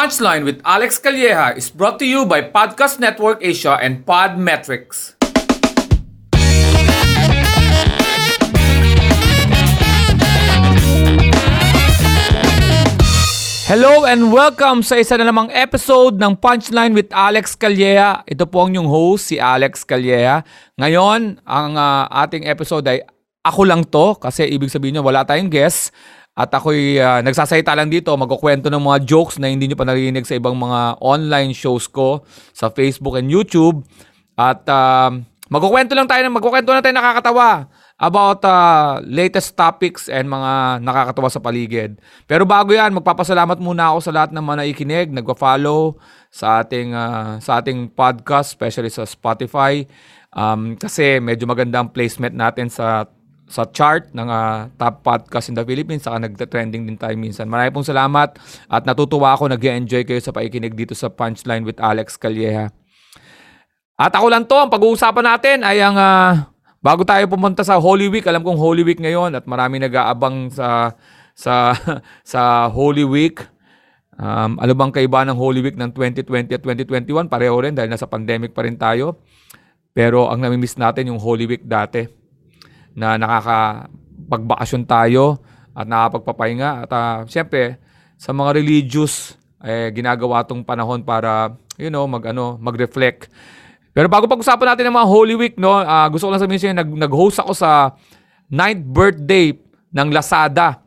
Punchline with Alex Calleja is brought to you by Podcast Network Asia and Podmetrics. Hello and welcome sa isa na namang episode ng Punchline with Alex Calleja. Ito po ang yung host, si Alex Calleja. Ngayon, ang uh, ating episode ay ako lang to kasi ibig sabihin nyo wala tayong guest. At ako'y uh, nagsasalita lang dito, magkukwento ng mga jokes na hindi nyo pa narinig sa ibang mga online shows ko sa Facebook and YouTube. At uh, magkukwento lang tayo, magkukwento lang tayo nakakatawa about uh, latest topics and mga nakakatawa sa paligid. Pero bago yan, magpapasalamat muna ako sa lahat ng mga naikinig, nagpa-follow sa ating uh, sa ating podcast, especially sa Spotify. Um, kasi medyo maganda ang placement natin sa sa chart ng uh, top podcast in the Philippines saka nagte-trending din tayo minsan. Maraming pong salamat at natutuwa ako nag enjoy kayo sa paikinig dito sa Punchline with Alex Calleja. At ako lang to, ang pag-uusapan natin ay ang uh, Bago tayo pumunta sa Holy Week, alam kong Holy Week ngayon at marami nag-aabang sa sa sa Holy Week. Um, ano bang kaiba ng Holy Week ng 2020 at 2021? Pareho rin dahil nasa pandemic pa rin tayo. Pero ang nami-miss natin yung Holy Week dati na nakakapagbakasyon tayo at nakapagpapahinga. At uh, siyempre, sa mga religious, eh, ginagawa tong panahon para, you know, mag, ano, mag-reflect pero bago pag-usapan natin ng mga Holy Week, no, uh, gusto ko lang sabihin sa inyo, nag, nag-host ako sa 9th birthday ng Lazada.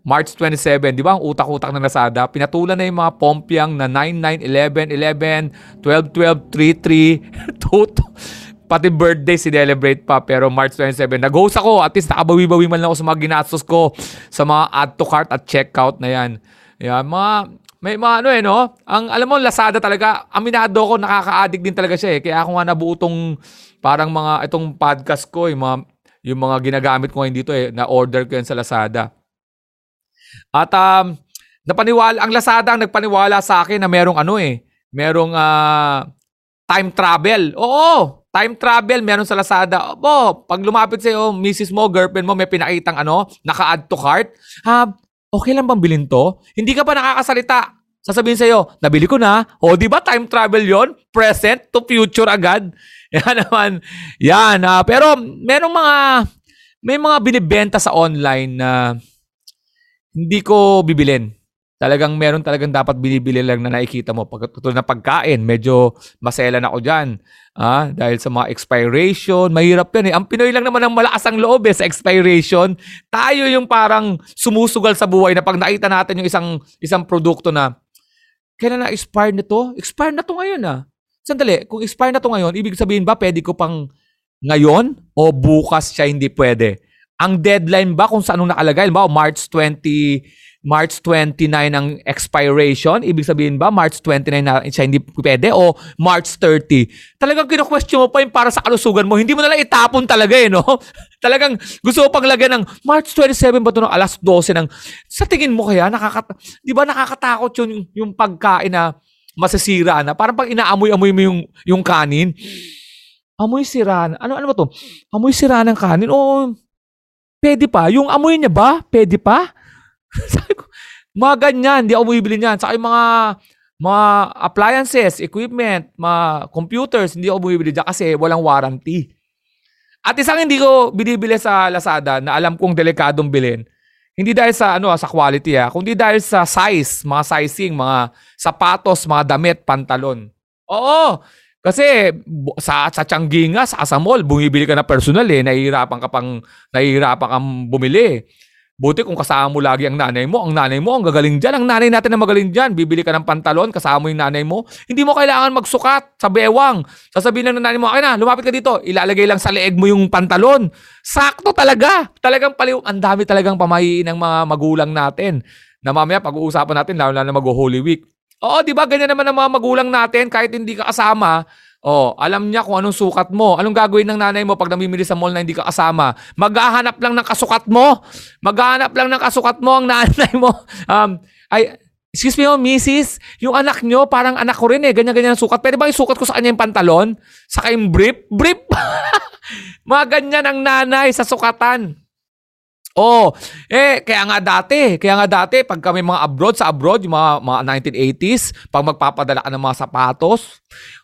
March 27, di ba? Ang utak-utak ng Lazada. Pinatulan na yung mga pompyang na 9, 9, 11, 11, 12, 12, 3, 3, pati birthday si-celebrate pa pero March 27 nag-host ako at least nakabawi-bawi man ako sa mga ginastos ko sa mga add to cart at checkout na yan yan mga may mga ano eh, no? Ang, alam mo, Lazada talaga, aminado ko, nakaka-addict din talaga siya eh. Kaya ako nga nabuo tong parang mga, itong podcast ko, yung mga, yung mga ginagamit ko ngayon dito eh, na-order ko yan sa Lazada. At um, napaniwala, ang Lazada ang nagpaniwala sa akin na merong ano eh, merong uh, time travel. Oo, time travel meron sa Lazada. Opo, pag lumapit sa'yo, misis mo, girlfriend mo, may pinakitang ano, naka-add to cart. Ha, okay lang bang bilhin to? Hindi ka pa nakakasalita. Sasabihin sa'yo, nabili ko na. O, di ba time travel yon Present to future agad. Yan naman. Yan. Uh, pero merong mga, may mga binibenta sa online na hindi ko bibilin. Talagang meron talagang dapat binibili lang na nakikita mo. Pag, tulad na pagkain, medyo maselan ako dyan. Ah, dahil sa mga expiration, mahirap yan eh. Ang Pinoy lang naman ang malakas ang loob eh sa expiration. Tayo yung parang sumusugal sa buhay na pag nakita natin yung isang isang produkto na kailan na expire nito? Expire na to ngayon ah. Sandali, kung expire na to ngayon, ibig sabihin ba pwede ko pang ngayon o bukas siya hindi pwede? Ang deadline ba kung saan nakalagay? Ba March 20 March 29 ang expiration? Ibig sabihin ba March 29 na siya hindi pwede o March 30? Talagang kino-question mo pa yung para sa kalusugan mo. Hindi mo na lang itapon talaga eh, no? Talagang gusto mo pang lagyan ng March 27 ba ito ng alas 12 ng... Sa tingin mo kaya, nakakat... di ba nakakatakot yung, yung pagkain na masisira na? Parang pag inaamoy-amoy mo yung, yung kanin, amoy sira na. Ano, ano ba to? Amoy sira ng kanin? O, pwede pa. Yung amoy niya ba? Pwede pa? Mga ganyan, hindi ako bumibili niyan. Saka yung mga, mga appliances, equipment, mga computers, hindi ako bumibili dyan kasi walang warranty. At isang hindi ko binibili sa Lazada na alam kong delikadong bilhin, hindi dahil sa ano sa quality ah, kundi dahil sa size, mga sizing, mga sapatos, mga damit, pantalon. Oo, kasi sa sa Changi nga, sa Asamol, bumibili ka na personal eh, nahihirapan ka pang nahihirapan kang bumili. Buti kung kasama mo lagi ang nanay mo, ang nanay mo ang gagaling dyan. Ang nanay natin na magaling dyan. Bibili ka ng pantalon, kasama mo yung nanay mo. Hindi mo kailangan magsukat sa bewang. Sasabihin lang ng nanay mo, okay na, lumapit ka dito. Ilalagay lang sa leeg mo yung pantalon. Sakto talaga. Talagang paliw. Ang dami talagang pamahiin ng mga magulang natin. Na mamaya pag-uusapan natin, lalo na mag-Holy Week. Oo, di ba? Ganyan naman ang mga magulang natin kahit hindi ka kasama Oh, alam niya kung anong sukat mo. Anong gagawin ng nanay mo pag namimili sa mall na hindi ka kasama? Maghahanap lang ng kasukat mo. Maghahanap lang ng kasukat mo ang nanay mo. Um, ay, excuse me, oh, misis, yung anak nyo, parang anak ko rin eh. Ganyan-ganyan ang sukat. Pwede ba isukat ko sa kanya yung pantalon? Saka yung brief? Brief! Mga ganyan ang nanay sa sukatan. Oh, eh kaya nga dati, kaya nga dati pag kami mga abroad sa abroad, yung mga, mga 1980s, pag magpapadala ka ng mga sapatos,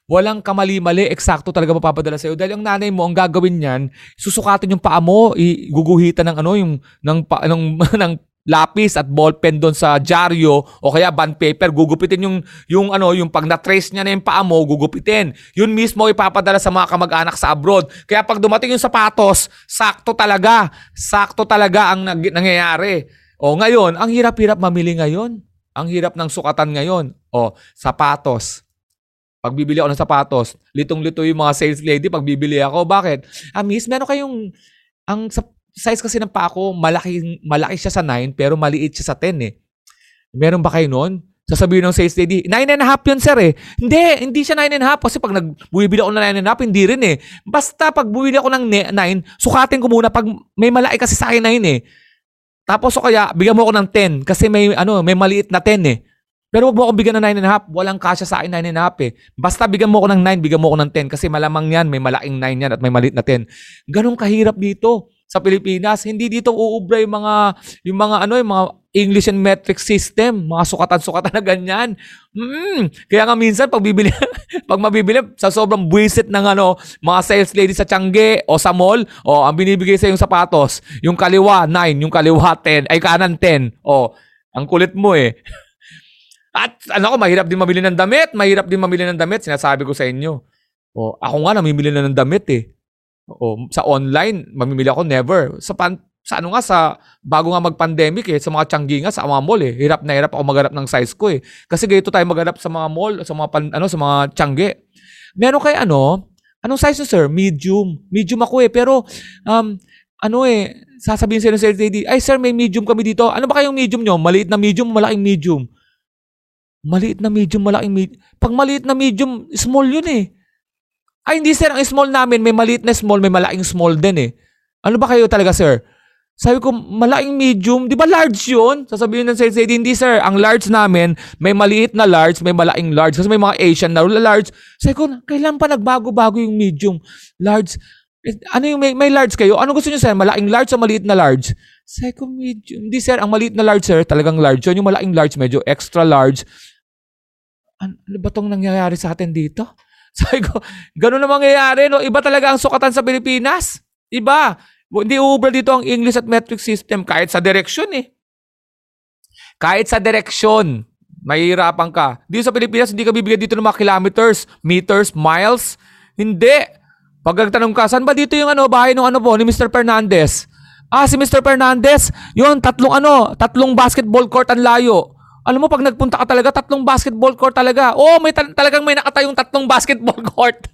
walang kamali-mali, eksakto talaga mapapadala sa'yo. Dahil ang nanay mo, ang gagawin niyan, susukatin yung paa mo, iguguhitan ng ano, yung, ng, pa, ng, ng lapis at ballpen doon sa dyaryo o kaya bond paper, gugupitin yung, yung ano, yung pag na-trace niya na yung paa mo, gugupitin. Yun mismo ipapadala sa mga kamag-anak sa abroad. Kaya pag dumating yung sapatos, sakto talaga. Sakto talaga ang nag- nangyayari. O ngayon, ang hirap-hirap mamili ngayon. Ang hirap ng sukatan ngayon. O, sapatos. Pag bibili ako ng sapatos, litong-lito yung mga sales lady pag bibili ako. Bakit? Ah, miss, meron kayong ang size kasi ng paa ko, malaki, malaki siya sa 9 pero maliit siya sa 10 eh. Meron ba kayo noon? Sasabihin ng sales lady, 9 and a half yun sir eh. Hindi, hindi siya 9 and a half kasi pag nagbumibili ako ng 9 and a half, hindi rin eh. Basta pag bumili ako ng 9, sukatin ko muna pag may malaki kasi sa akin 9 eh. Tapos o kaya, bigyan mo ako ng 10 kasi may, ano, may maliit na 10 eh. Pero wag mo akong bigyan ng 9 and a half. Walang kasya sa akin 9 and a half eh. Basta bigyan mo ako ng 9, bigyan mo ako ng 10 kasi malamang yan, may malaking 9 yan at may maliit na 10. Ganong kahirap dito sa Pilipinas. Hindi dito uubra yung mga yung mga ano yung mga English and metric system, mga sukatan-sukatan na ganyan. Mm, kaya nga minsan pag bibili pag mabibili sa sobrang buwisit ng ano, mga sales lady sa Tiangge o sa mall, o ang binibigay sa yung sapatos, yung kaliwa 9, yung kaliwa 10, ay kanan 10. O, ang kulit mo eh. At ano ko, mahirap din mabili ng damit, mahirap din mamili ng damit, sinasabi ko sa inyo. O, ako nga namimili na ng damit eh. O, sa online, mamimili ako never. Sa pan, sa ano nga sa bago nga mag-pandemic eh sa mga tiyanggi nga sa mga mall eh. Hirap na hirap ako maghanap ng size ko eh. Kasi ganito tayo maghanap sa mga mall sa mga pan, ano sa mga tiyanggi meron kay ano anong size nyo sir? Medium. Medium ako eh. Pero um ano eh sasabihin sa ng sales lady ay sir may medium kami dito. Ano ba kayong medium nyo? Maliit na medium malaking medium maliit na medium malaking medium pag maliit na medium small yun eh ay, hindi sir, ang small namin, may maliit na small, may malaking small din eh. Ano ba kayo talaga, sir? Sabi ko, malaking medium, di ba large yun? Sasabihin ng sales lady, hindi sir, ang large namin, may maliit na large, may malaking large. Kasi may mga Asian na large. Sabi ko, kailan pa nagbago-bago yung medium? Large. Eh, ano yung may, may large kayo? Ano gusto niyo sir? Malaking large o maliit na large? Sabi ko, medium. Hindi sir, ang maliit na large sir, talagang large yun. Yung malaking large, medyo extra large. Ano, ba tong nangyayari sa atin dito? Sabi ko, ganun na mangyayari. No? Iba talaga ang sukatan sa Pilipinas. Iba. Hindi ubra dito ang English at metric system kahit sa direksyon eh. Kahit sa direksyon, mahihirapan ka. Dito sa Pilipinas, hindi ka bibigyan dito ng mga kilometers, meters, miles. Hindi. Pag nagtanong ka, saan ba dito yung ano, bahay ng ano po, ni Mr. Fernandez? Ah, si Mr. Fernandez, yun, tatlong ano, tatlong basketball court ang layo. Alam mo, pag nagpunta ka talaga, tatlong basketball court talaga. Oh, may ta- talagang may nakatayong tatlong basketball court.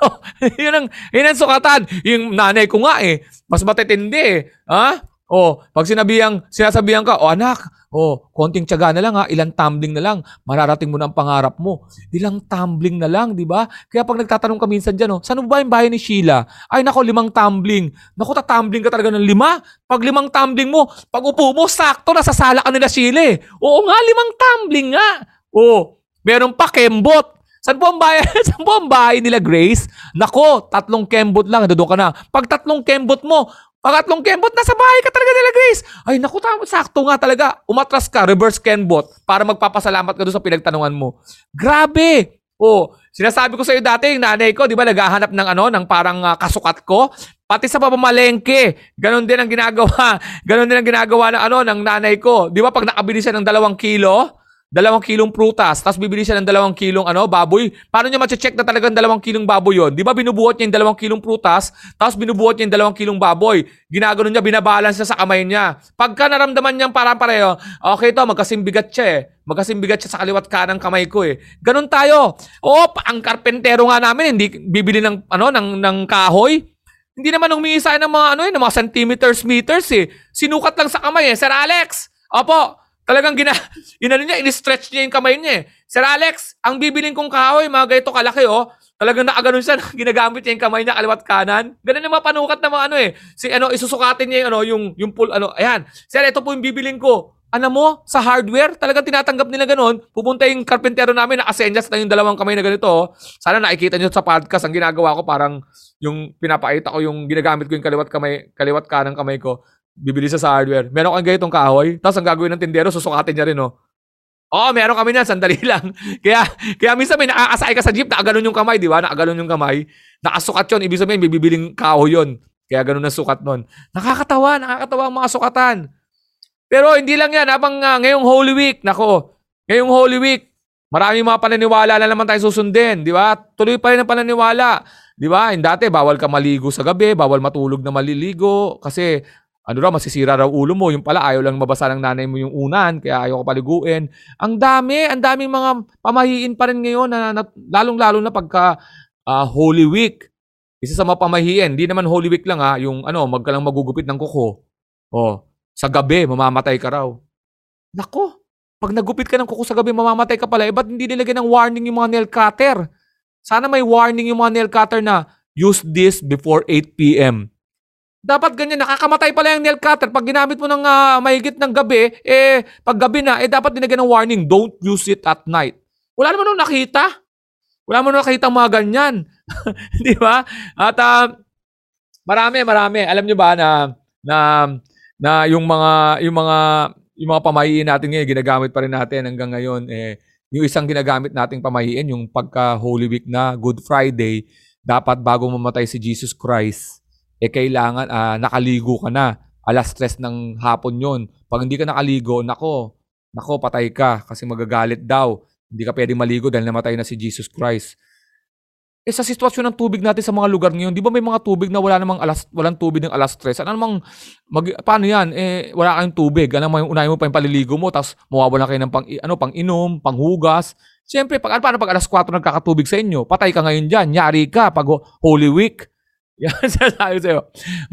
yun ang, yun ang sukatan. Yung nanay ko nga eh, mas matitindi eh. Ha? Oh, pag sinabihang, sinasabihan ka, oh anak, oh, konting tiyaga na lang ha, ilang tumbling na lang, mararating mo na ang pangarap mo. Ilang tumbling na lang, di ba? Kaya pag nagtatanong ka minsan dyan, oh, saan ba yung bahay ni Sheila? Ay nako, limang tumbling. Nako, tatumbling ka talaga ng lima. Pag limang tumbling mo, pag upo mo, sakto, nasa sala ka nila Sheila eh. Oo nga, limang tumbling nga. Oh, meron pa kembot. Saan po ang bahay, saan po ang bahay nila Grace? Nako, tatlong kembot lang, doon ka na. Pag tatlong kembot mo, Pangatlong kembot, nasa bahay ka talaga nila, Grace. Ay, naku, tama, sakto nga talaga. Umatras ka, reverse kembot, para magpapasalamat ka doon sa pinagtanungan mo. Grabe! Oh, sinasabi ko sa iyo dati, yung nanay ko, di ba, naghahanap ng ano, ng parang uh, kasukat ko. Pati sa pamamalengke, ganun din ang ginagawa. Ganun din ang ginagawa ng ano, ng nanay ko. Di ba, pag nakabili siya ng dalawang kilo, dalawang kilong prutas, tapos bibili siya ng dalawang kilong ano, baboy. Paano niya ma-check na talagang dalawang kilong baboy yon? Di ba binubuhat niya yung dalawang kilong prutas, tapos binubuhat niya yung dalawang kilong baboy. Ginagano niya, binabalance niya sa kamay niya. Pagka naramdaman niyang parang pareho, okay to, magkasimbigat siya eh. Magkasimbigat siya sa kaliwat kanang kamay ko eh. Ganun tayo. Oo, ang karpentero nga namin, hindi bibili ng, ano, ng, ng kahoy. Hindi naman humingi sa ng mga, ano eh, ng mga centimeters, meters eh. Sinukat lang sa kamay eh. Sir Alex, opo, Talagang gina, inano niya, in-stretch niya yung kamay niya eh. Sir Alex, ang bibiling kong kahoy, mga ganito kalaki oh. Talagang nakaganon siya, ginagamit niya yung kamay niya kaliwat kanan. Ganun yung mga panukat na mga ano eh. Si ano, isusukatin niya yung ano, yung, yung pull, ano, ayan. Sir, ito po yung bibiling ko. Ano mo, sa hardware, talagang tinatanggap nila ganun. Pupunta yung karpentero namin, nakasenyas na yung dalawang kamay na ganito. Oh. Sana nakikita niyo sa podcast, ang ginagawa ko parang yung pinapakita ko yung ginagamit ko yung kaliwat kamay, kaliwat kanang kamay ko. Bibili siya sa hardware. Meron kang ganitong kahoy, tapos ang gagawin ng tindero, susukatin niya rin, no? Oo, oh, meron kami na, sandali lang. kaya, kaya minsan may nakakasakay ka sa jeep, nakaganon yung kamay, di ba? Nakaganon yung kamay. Nakasukat yun, ibig sabihin, may bibiling kahoy yun. Kaya ganun ang sukat nun. Nakakatawa, nakakatawa ang mga sukatan. Pero hindi lang yan, habang uh, ngayong Holy Week, nako, ngayong Holy Week, Maraming mga pananiwala na naman tayo susundin, di ba? Tuloy pa rin ang pananiwala. Di ba? Yung dati, bawal ka maligo sa gabi, bawal matulog na maliligo, kasi ano raw, masisira raw ulo mo. Yung pala, ayaw lang mabasa ng nanay mo yung unan, kaya ayaw ka paliguin. Ang dami, ang daming mga pamahiin pa rin ngayon, na, na lalong-lalo na pagka uh, Holy Week. Isa sa mga pamahiin, hindi naman Holy Week lang ha, yung ano, magka lang magugupit ng kuko. Oh, sa gabi, mamamatay ka raw. Nako, pag nagupit ka ng kuko sa gabi, mamamatay ka pala. Eh, ba't hindi nilagyan ng warning yung mga nail cutter? Sana may warning yung mga nail cutter na use this before 8 p.m. Dapat ganyan, nakakamatay pala yung nail cutter. Pag ginamit mo ng uh, mahigit ng gabi, eh, pag gabi na, eh, dapat dinagyan ng warning, don't use it at night. Wala naman nung nakita. Wala naman nung nakita mga ganyan. Di ba? At uh, marami, marami. Alam nyo ba na, na, na yung mga, yung mga yung mga pamahiin natin ngayon, ginagamit pa rin natin hanggang ngayon. Eh, yung isang ginagamit nating pamahiin, yung pagka Holy Week na Good Friday, dapat bago mamatay si Jesus Christ, eh kailangan uh, nakaligo ka na. Alas stress ng hapon yon. Pag hindi ka nakaligo, nako, nako patay ka kasi magagalit daw. Hindi ka pwedeng maligo dahil namatay na si Jesus Christ. Eh sa sitwasyon ng tubig natin sa mga lugar ngayon, di ba may mga tubig na wala namang alas, walang tubig ng alas stress? Ano namang, mag, paano yan? Eh, wala kayong tubig. Ano namang unahin mo pa yung paliligo mo, tapos mawawala kayo ng pang, ano, pang inom, pang hugas. Siyempre, pag, paano pag alas 4 nagkakatubig sa inyo? Patay ka ngayon dyan. Yari ka pag Holy Week. Yan sinasabi sa'yo.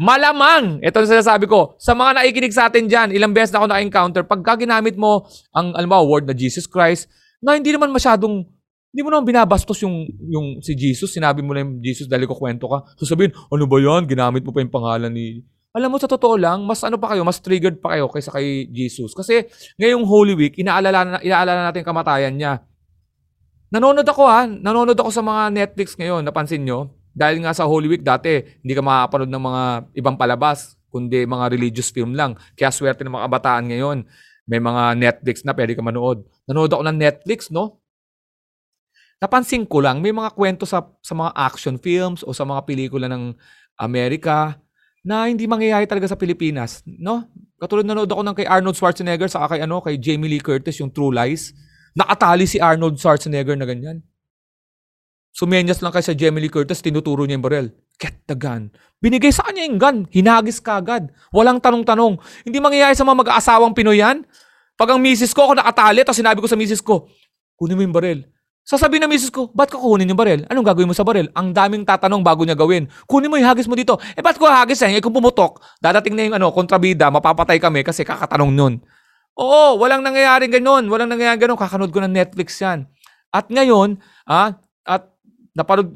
Malamang, ito ang sinasabi ko, sa mga naikinig sa atin dyan, ilang beses na ako na-encounter, pagka ginamit mo ang, alam mo, word na Jesus Christ, na hindi naman masyadong hindi mo naman binabastos yung, yung si Jesus. Sinabi mo na yung Jesus dahil ko kwento ka. So sabihin, ano ba yan? Ginamit mo pa yung pangalan ni... Alam mo, sa totoo lang, mas ano pa kayo, mas triggered pa kayo kaysa kay Jesus. Kasi ngayong Holy Week, inaalala, inaalala natin kamatayan niya. Nanonood ako ha, nanonood ako sa mga Netflix ngayon, napansin nyo? Dahil nga sa Holy Week dati, hindi ka makapanood ng mga ibang palabas, kundi mga religious film lang. Kaya swerte ng mga kabataan ngayon. May mga Netflix na pwede ka manood. Nanood ako ng Netflix, no? napansin ko lang, may mga kwento sa, sa mga action films o sa mga pelikula ng Amerika na hindi mangyayari talaga sa Pilipinas, no? Katulad nanood ako ng kay Arnold Schwarzenegger sa kay ano, kay Jamie Lee Curtis yung True Lies. Nakatali si Arnold Schwarzenegger na ganyan. Sumenyas lang kay sa Jamie Lee Curtis, tinuturo niya yung barrel. Get the gun. Binigay sa kanya yung gun. Hinagis kagad. Walang tanong-tanong. Hindi mangyayari sa mga mag-aasawang Pinoy yan. Pag ang misis ko ako nakatali, tapos sinabi ko sa misis ko, kunin mo yung barel. Sasabihin ng misis ko, ba't ko kukunin yung barel? Anong gagawin mo sa barel? Ang daming tatanong bago niya gawin. Kunin mo yung hagis mo dito. Eh, ba't ko hagis eh? Eh, kung pumutok, dadating na yung ano, kontrabida, mapapatay kami kasi kakatanong nun. Oo, walang nangyayaring ganun. Walang nangyayaring ganun. Kakanood ko ng Netflix yan. At ngayon, ah, at napanood,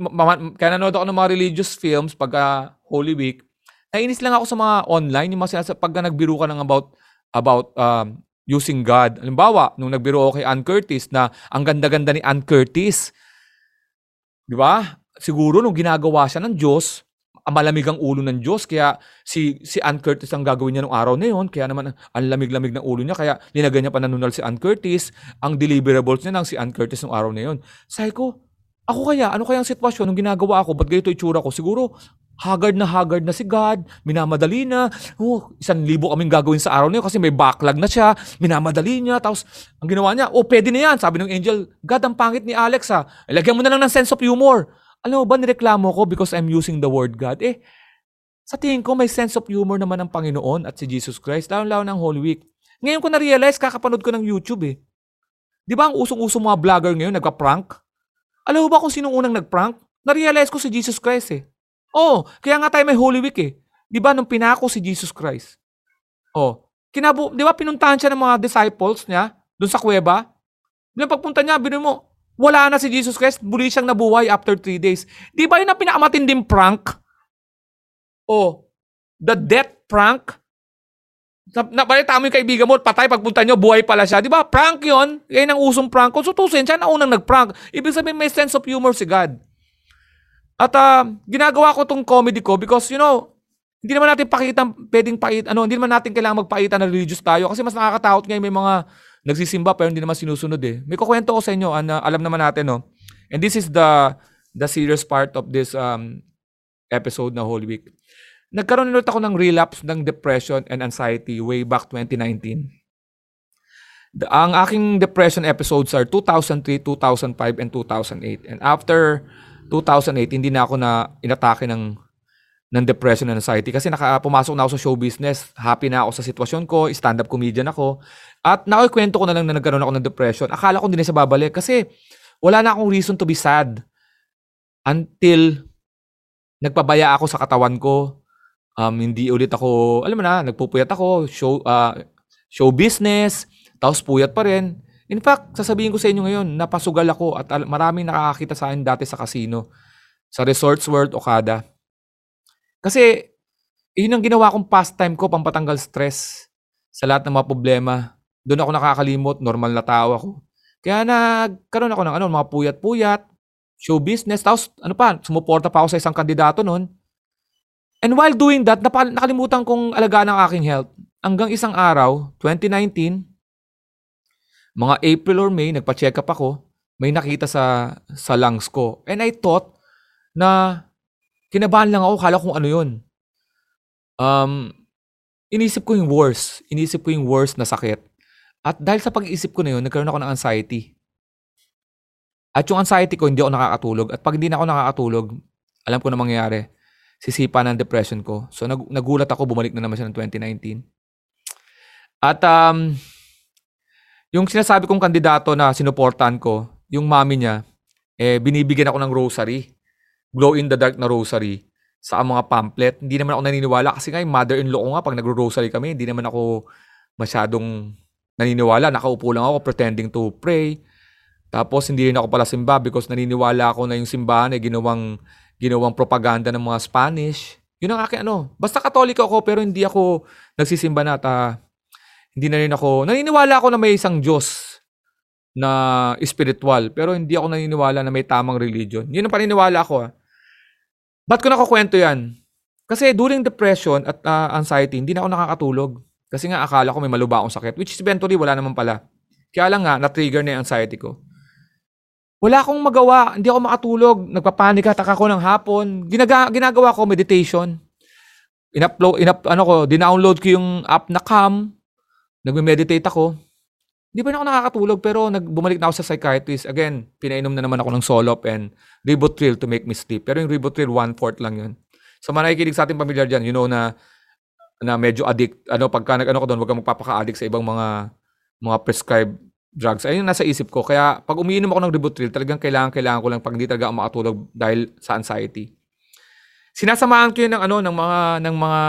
kaya nanood ako ng mga religious films pag uh, Holy Week, nainis lang ako sa mga online, yung mga sinasa, pag nagbiro ka ng about, about um, using God. Halimbawa, nung nagbiro ako kay Ann Curtis na ang ganda-ganda ni Ann Curtis, di ba? Siguro nung ginagawa siya ng Diyos, malamig ang ulo ng Diyos. Kaya si, si Ann Curtis ang gagawin niya nung araw na yun. Kaya naman ang lamig-lamig ng ulo niya. Kaya linagay niya pa nanunal si Ann Curtis. Ang deliverables niya ng si Ann Curtis nung araw na yun. Sabi ko, ako kaya, ano kaya ang sitwasyon nung ginagawa ako? Ba't ganito itsura ko? Siguro, Haggard na haggard na si God, minamadali na. Oh, isang libo kaming gagawin sa araw na yun kasi may backlog na siya, minamadali niya. Tapos, ang ginawa niya, oh, pwede na yan. Sabi ng angel, God, ang pangit ni Alex ha. Ilagyan mo na lang ng sense of humor. Alam mo ba, nireklamo ko because I'm using the word God. Eh, sa tingin ko, may sense of humor naman ng Panginoon at si Jesus Christ, lalo-lalo ng Holy Week. Ngayon ko na-realize, kakapanood ko ng YouTube eh. Di ba ang usong-usong mga vlogger ngayon, nagpa-prank? Alam mo ba kung sino unang nag-prank? Na-realize ko si Jesus Christ eh. Oh, kaya nga tayo may Holy Week eh. 'Di ba nung pinako si Jesus Christ? Oh, kinabu, 'di ba pinuntahan siya ng mga disciples niya doon sa kuweba? Nung pagpunta niya, bino mo, wala na si Jesus Christ, muli siyang nabuhay after three days. Di ba yun ang pinakamatinding prank? Oh, the death prank? Na, nabalita mo yung kaibigan mo, patay pagpunta nyo, buhay pala siya. Di ba? Prank yon Yan ang usong prank. Kung sutusin, siya na unang nag-prank. Ibig sabihin, may sense of humor si God. At uh, ginagawa ko tong comedy ko because, you know, Hindi naman natin pakita, pwedeng pakita, ano, hindi naman natin kailangan magpakita na religious tayo kasi mas nakakatakot ngayon may mga nagsisimba pero hindi naman sinusunod eh. May kukwento ko sa inyo, an, alam naman natin, no? And this is the the serious part of this um, episode na whole week. Nagkaroon ulit ako ng relapse ng depression and anxiety way back 2019. The, ang aking depression episodes are 2003, 2005, and 2008. And after 2008, hindi na ako na inatake ng ng depression and anxiety kasi naka, pumasok na ako sa show business. Happy na ako sa sitwasyon ko, stand-up comedian ako. At nakikwento ko na lang na nagkaroon ako ng depression. Akala ko hindi na siya babalik kasi wala na akong reason to be sad until nagpabaya ako sa katawan ko. Um, hindi ulit ako, alam mo na, nagpupuyat ako, show, uh, show business, tapos puyat pa rin. In fact, sasabihin ko sa inyo ngayon, napasugal ako at maraming nakakakita sa akin dati sa casino, sa Resorts World Okada. Kasi, yun ang ginawa kong pastime ko, pampatanggal stress sa lahat ng mga problema. Doon ako nakakalimot, normal na tao ako. Kaya nagkaroon ako ng ano, mga puyat-puyat, show business, tapos ano pa, sumuporta pa ako sa isang kandidato noon. And while doing that, napa, nakalimutan kong alagaan ang aking health. Hanggang isang araw, 2019, mga April or May, nagpa-check up ako, may nakita sa, sa lungs ko. And I thought na Kinabahan lang ako, kala kung ano yun. Um, inisip ko yung worst. Inisip ko yung worst na sakit. At dahil sa pag-iisip ko na yun, nagkaroon ako ng anxiety. At yung anxiety ko, hindi ako nakakatulog. At pag hindi na ako nakakatulog, alam ko na mangyayari. Sisipa ng depression ko. So nag- nagulat ako, bumalik na naman siya ng 2019. At um, yung sinasabi kong kandidato na sinuportahan ko, yung mami niya, eh, binibigyan ako ng rosary glow in the dark na rosary sa mga pamphlet. Hindi naman ako naniniwala kasi nga yung mother-in-law ko nga pag nagro-rosary kami, hindi naman ako masyadong naniniwala. Nakaupo lang ako pretending to pray. Tapos hindi rin ako pala simba because naniniwala ako na yung simbahan ay ginawang ginawang propaganda ng mga Spanish. Yun ang akin ano. Basta katoliko ako pero hindi ako nagsisimba na at uh, hindi na rin ako naniniwala ako na may isang Diyos na spiritual pero hindi ako naniniwala na may tamang religion. Yun ang paniniwala ko ah. Ba't ko nakukwento yan? Kasi during depression at uh, anxiety, hindi na ako nakakatulog. Kasi nga akala ko may maluba sakit, which eventually wala naman pala. Kaya lang nga, na-trigger na yung anxiety ko. Wala akong magawa, hindi ako makatulog, nagpapanik at ako ng hapon. Ginaga, ginagawa ko meditation. In-upload, in-up, ano ko, dinownload ko yung app na Calm. Nagme-meditate ako. Hindi pa na ako nakakatulog pero nagbumalik na ako sa psychiatrist. Again, pinainom na naman ako ng Solop and Ribotril to make me sleep. Pero yung Ribotril, one-fourth lang yun. Sa so, mga nakikinig sa ating pamilyar dyan, you know na na medyo addict, ano, pagka nag-ano ko doon, huwag kang magpapaka-addict sa ibang mga mga prescribed drugs. Ayun nasa isip ko. Kaya pag umiinom ako ng Ribotril, talagang kailangan, kailangan ko lang pag hindi talaga makatulog dahil sa anxiety. Sinasamahan ko yun ng ano, ng mga, ng mga,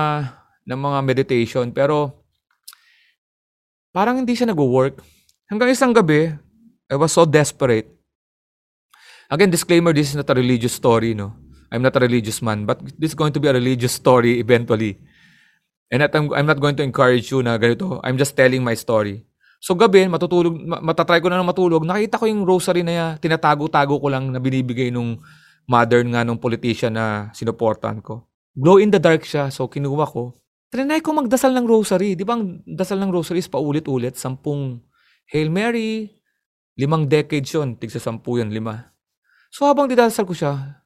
ng mga meditation. Pero, parang hindi siya nag-work. Hanggang isang gabi, I was so desperate. Again, disclaimer, this is not a religious story, no? I'm not a religious man, but this is going to be a religious story eventually. And I'm, I'm not going to encourage you na ganito. I'm just telling my story. So gabi, matutulog, matatry ko na ng matulog. Nakita ko yung rosary na tinatago-tago ko lang na binibigay nung mother nga nung politician na sinuportahan ko. Glow in the dark siya, so kinuha ko. Trinay ko magdasal ng rosary. Di ba ang dasal ng rosary is paulit-ulit, sampung Hail Mary, limang decades yun, tigsa sampu yun, lima. So habang didasal ko siya,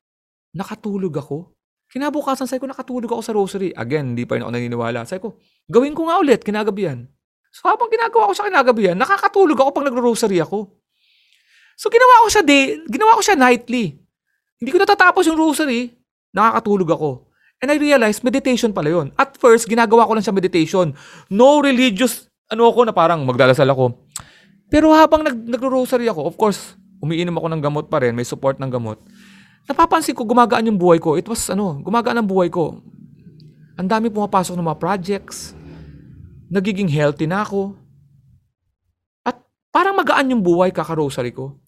nakatulog ako. Kinabukasan, sabi ko, nakatulog ako sa rosary. Again, hindi pa rin ako naniniwala. Sabi ko, gawin ko nga ulit, kinagabihan. So habang ginagawa ko sa kinagabihan, nakakatulog ako pag nagro-rosary ako. So ginawa ko siya day, ginawa ko siya nightly. Hindi ko natatapos yung rosary, nakakatulog ako. And I realized, meditation pala yon. At first, ginagawa ko lang siya meditation. No religious, ano ako na parang magdalasal ako. Pero habang nag, nagro-rosary ako, of course, umiinom ako ng gamot pa rin, may support ng gamot. Napapansin ko, gumagaan yung buhay ko. It was, ano, gumagaan ang buhay ko. Ang dami pumapasok ng mga projects. Nagiging healthy na ako. At parang magaan yung buhay kaka-rosary ko.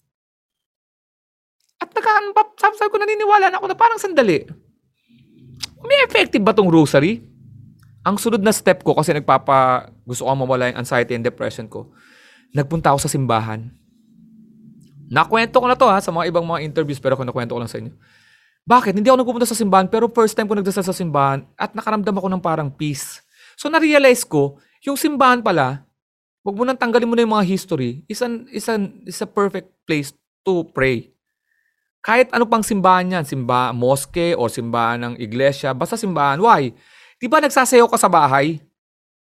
At nakaan, sabi ko, naniniwala na ako na parang sandali. May effective ba tong rosary? Ang sunod na step ko kasi nagpapa gusto ko mawala yung anxiety and depression ko nagpunta ako sa simbahan. Nakwento ko na to ha, sa mga ibang mga interviews, pero kung nakwento ko lang sa inyo. Bakit? Hindi ako nagpupunta sa simbahan, pero first time ko nagdasal sa simbahan at nakaramdam ako ng parang peace. So na-realize ko, yung simbahan pala, wag mo nang tanggalin mo na yung mga history, is, an, is, an, is a perfect place to pray. Kahit ano pang simbahan yan, simbahan, mosque o simbahan ng iglesia, basta simbahan. Why? Di ba nagsasayaw ka sa bahay?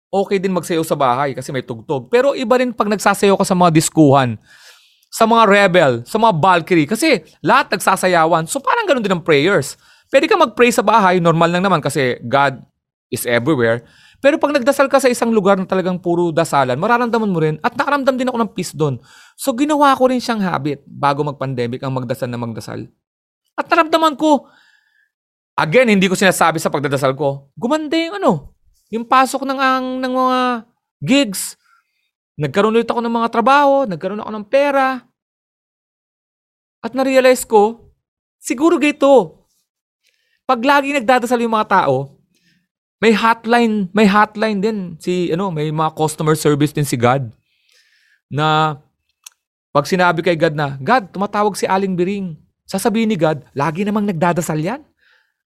Okay din magsayaw sa bahay kasi may tugtog. Pero iba rin pag nagsasayaw ka sa mga diskuhan, sa mga rebel, sa mga Valkyrie. Kasi lahat nagsasayawan. So parang ganun din ang prayers. Pwede ka mag-pray sa bahay, normal lang naman kasi God is everywhere. Pero pag nagdasal ka sa isang lugar na talagang puro dasalan, mararamdaman mo rin at nakaramdam din ako ng peace doon. So ginawa ko rin siyang habit bago mag-pandemic ang magdasal na magdasal. At naramdaman ko, again, hindi ko sinasabi sa pagdadasal ko, gumanda yung ano, yung pasok ng, ang, ng mga gigs. Nagkaroon ulit ako ng mga trabaho, nagkaroon ako ng pera. At na-realize ko, siguro gito, pag lagi nagdadasal yung mga tao, may hotline, may hotline din si ano, may mga customer service din si God na pag sinabi kay God na, God, tumatawag si Aling Biring. Sasabihin ni God, lagi namang nagdadasal yan.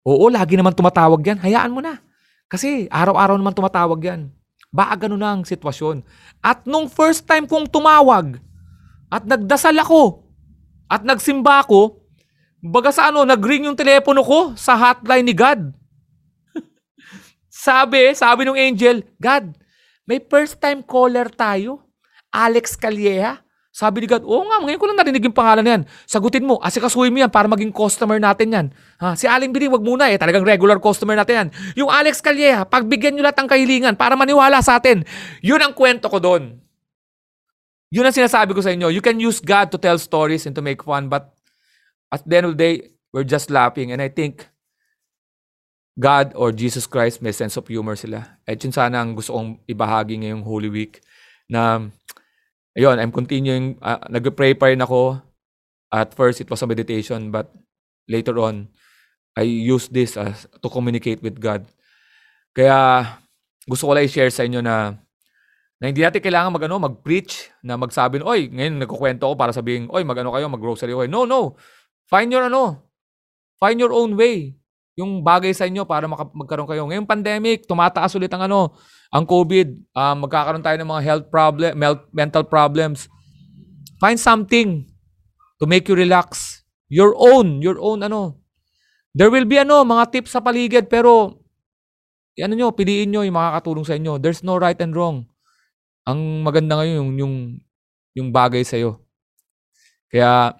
Oo, lagi naman tumatawag yan. Hayaan mo na. Kasi araw-araw naman tumatawag yan. Baka ganun na ang sitwasyon. At nung first time kong tumawag at nagdasal ako at nagsimba ako, baga sa ano, nagring yung telepono ko sa hotline ni God. Sabi, sabi ng angel, God, may first time caller tayo. Alex Calleja. Sabi ni God, oo nga, ngayon ko lang narinig yung pangalan yan. Sagutin mo, asikasuhin mo yan para maging customer natin yan. Ha, si Aling Biring, wag muna eh, talagang regular customer natin yan. Yung Alex Calleja, pagbigyan nyo lahat ng kahilingan para maniwala sa atin. Yun ang kwento ko doon. Yun ang sinasabi ko sa inyo. You can use God to tell stories and to make fun, but at the end of the day, we're just laughing. And I think God or Jesus Christ may sense of humor sila. At yun sana ang gusto kong ibahagi ngayong Holy Week na ayun, I'm continuing, uh, nag-pray pa rin ako. At first, it was a meditation, but later on, I use this as to communicate with God. Kaya gusto ko lang i-share sa inyo na na hindi natin kailangan mag, ano, mag-preach, na magsabi, oy, ngayon nagkukwento ko para sabihin, oy, mag-ano kayo, mag-grocery kayo. No, no. Find your ano, find your own way yung bagay sa inyo para maka- magkaroon kayo. Ngayong pandemic, tumataas ulit ang ano, ang COVID, uh, magkakaroon tayo ng mga health problem, mental problems. Find something to make you relax. Your own, your own ano. There will be ano, mga tips sa paligid pero ano nyo, piliin nyo yung makakatulong sa inyo. There's no right and wrong. Ang maganda ngayon yung yung, yung bagay sa iyo. Kaya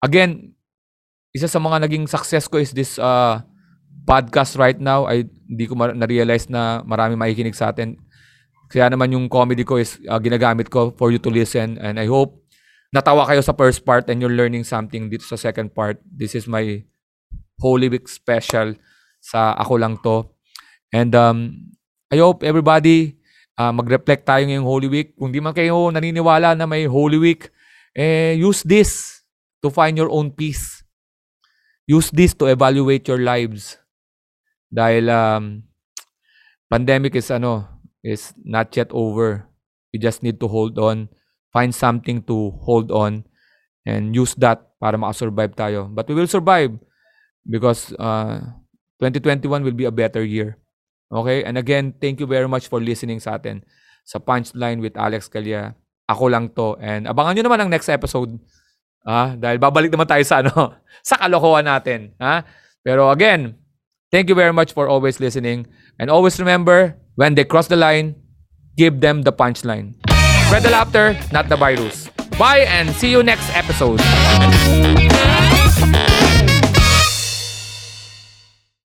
again, isa sa mga naging success ko is this uh, podcast right now ay hindi ko na-realize na marami makikinig sa atin. Kaya naman yung comedy ko is uh, ginagamit ko for you to listen and I hope natawa kayo sa first part and you're learning something dito sa second part. This is my Holy Week special sa Ako Lang To. And um, I hope everybody uh, mag-reflect tayo ngayong Holy Week. Kung di man kayo naniniwala na may Holy Week, eh, use this to find your own peace. Use this to evaluate your lives. Dahil um, pandemic is ano, is not yet over. You just need to hold on. Find something to hold on and use that para makasurvive tayo. But we will survive because uh, 2021 will be a better year. Okay? And again, thank you very much for listening sa atin sa Punchline with Alex Calya. Ako lang to. And abangan nyo naman ang next episode. Ah, dahil babalik naman tayo sa ano, sa kalokohan natin. Ha? Pero again, Thank you very much for always listening. And always remember, when they cross the line, give them the punchline. Spread the laughter, not the virus. Bye and see you next episode.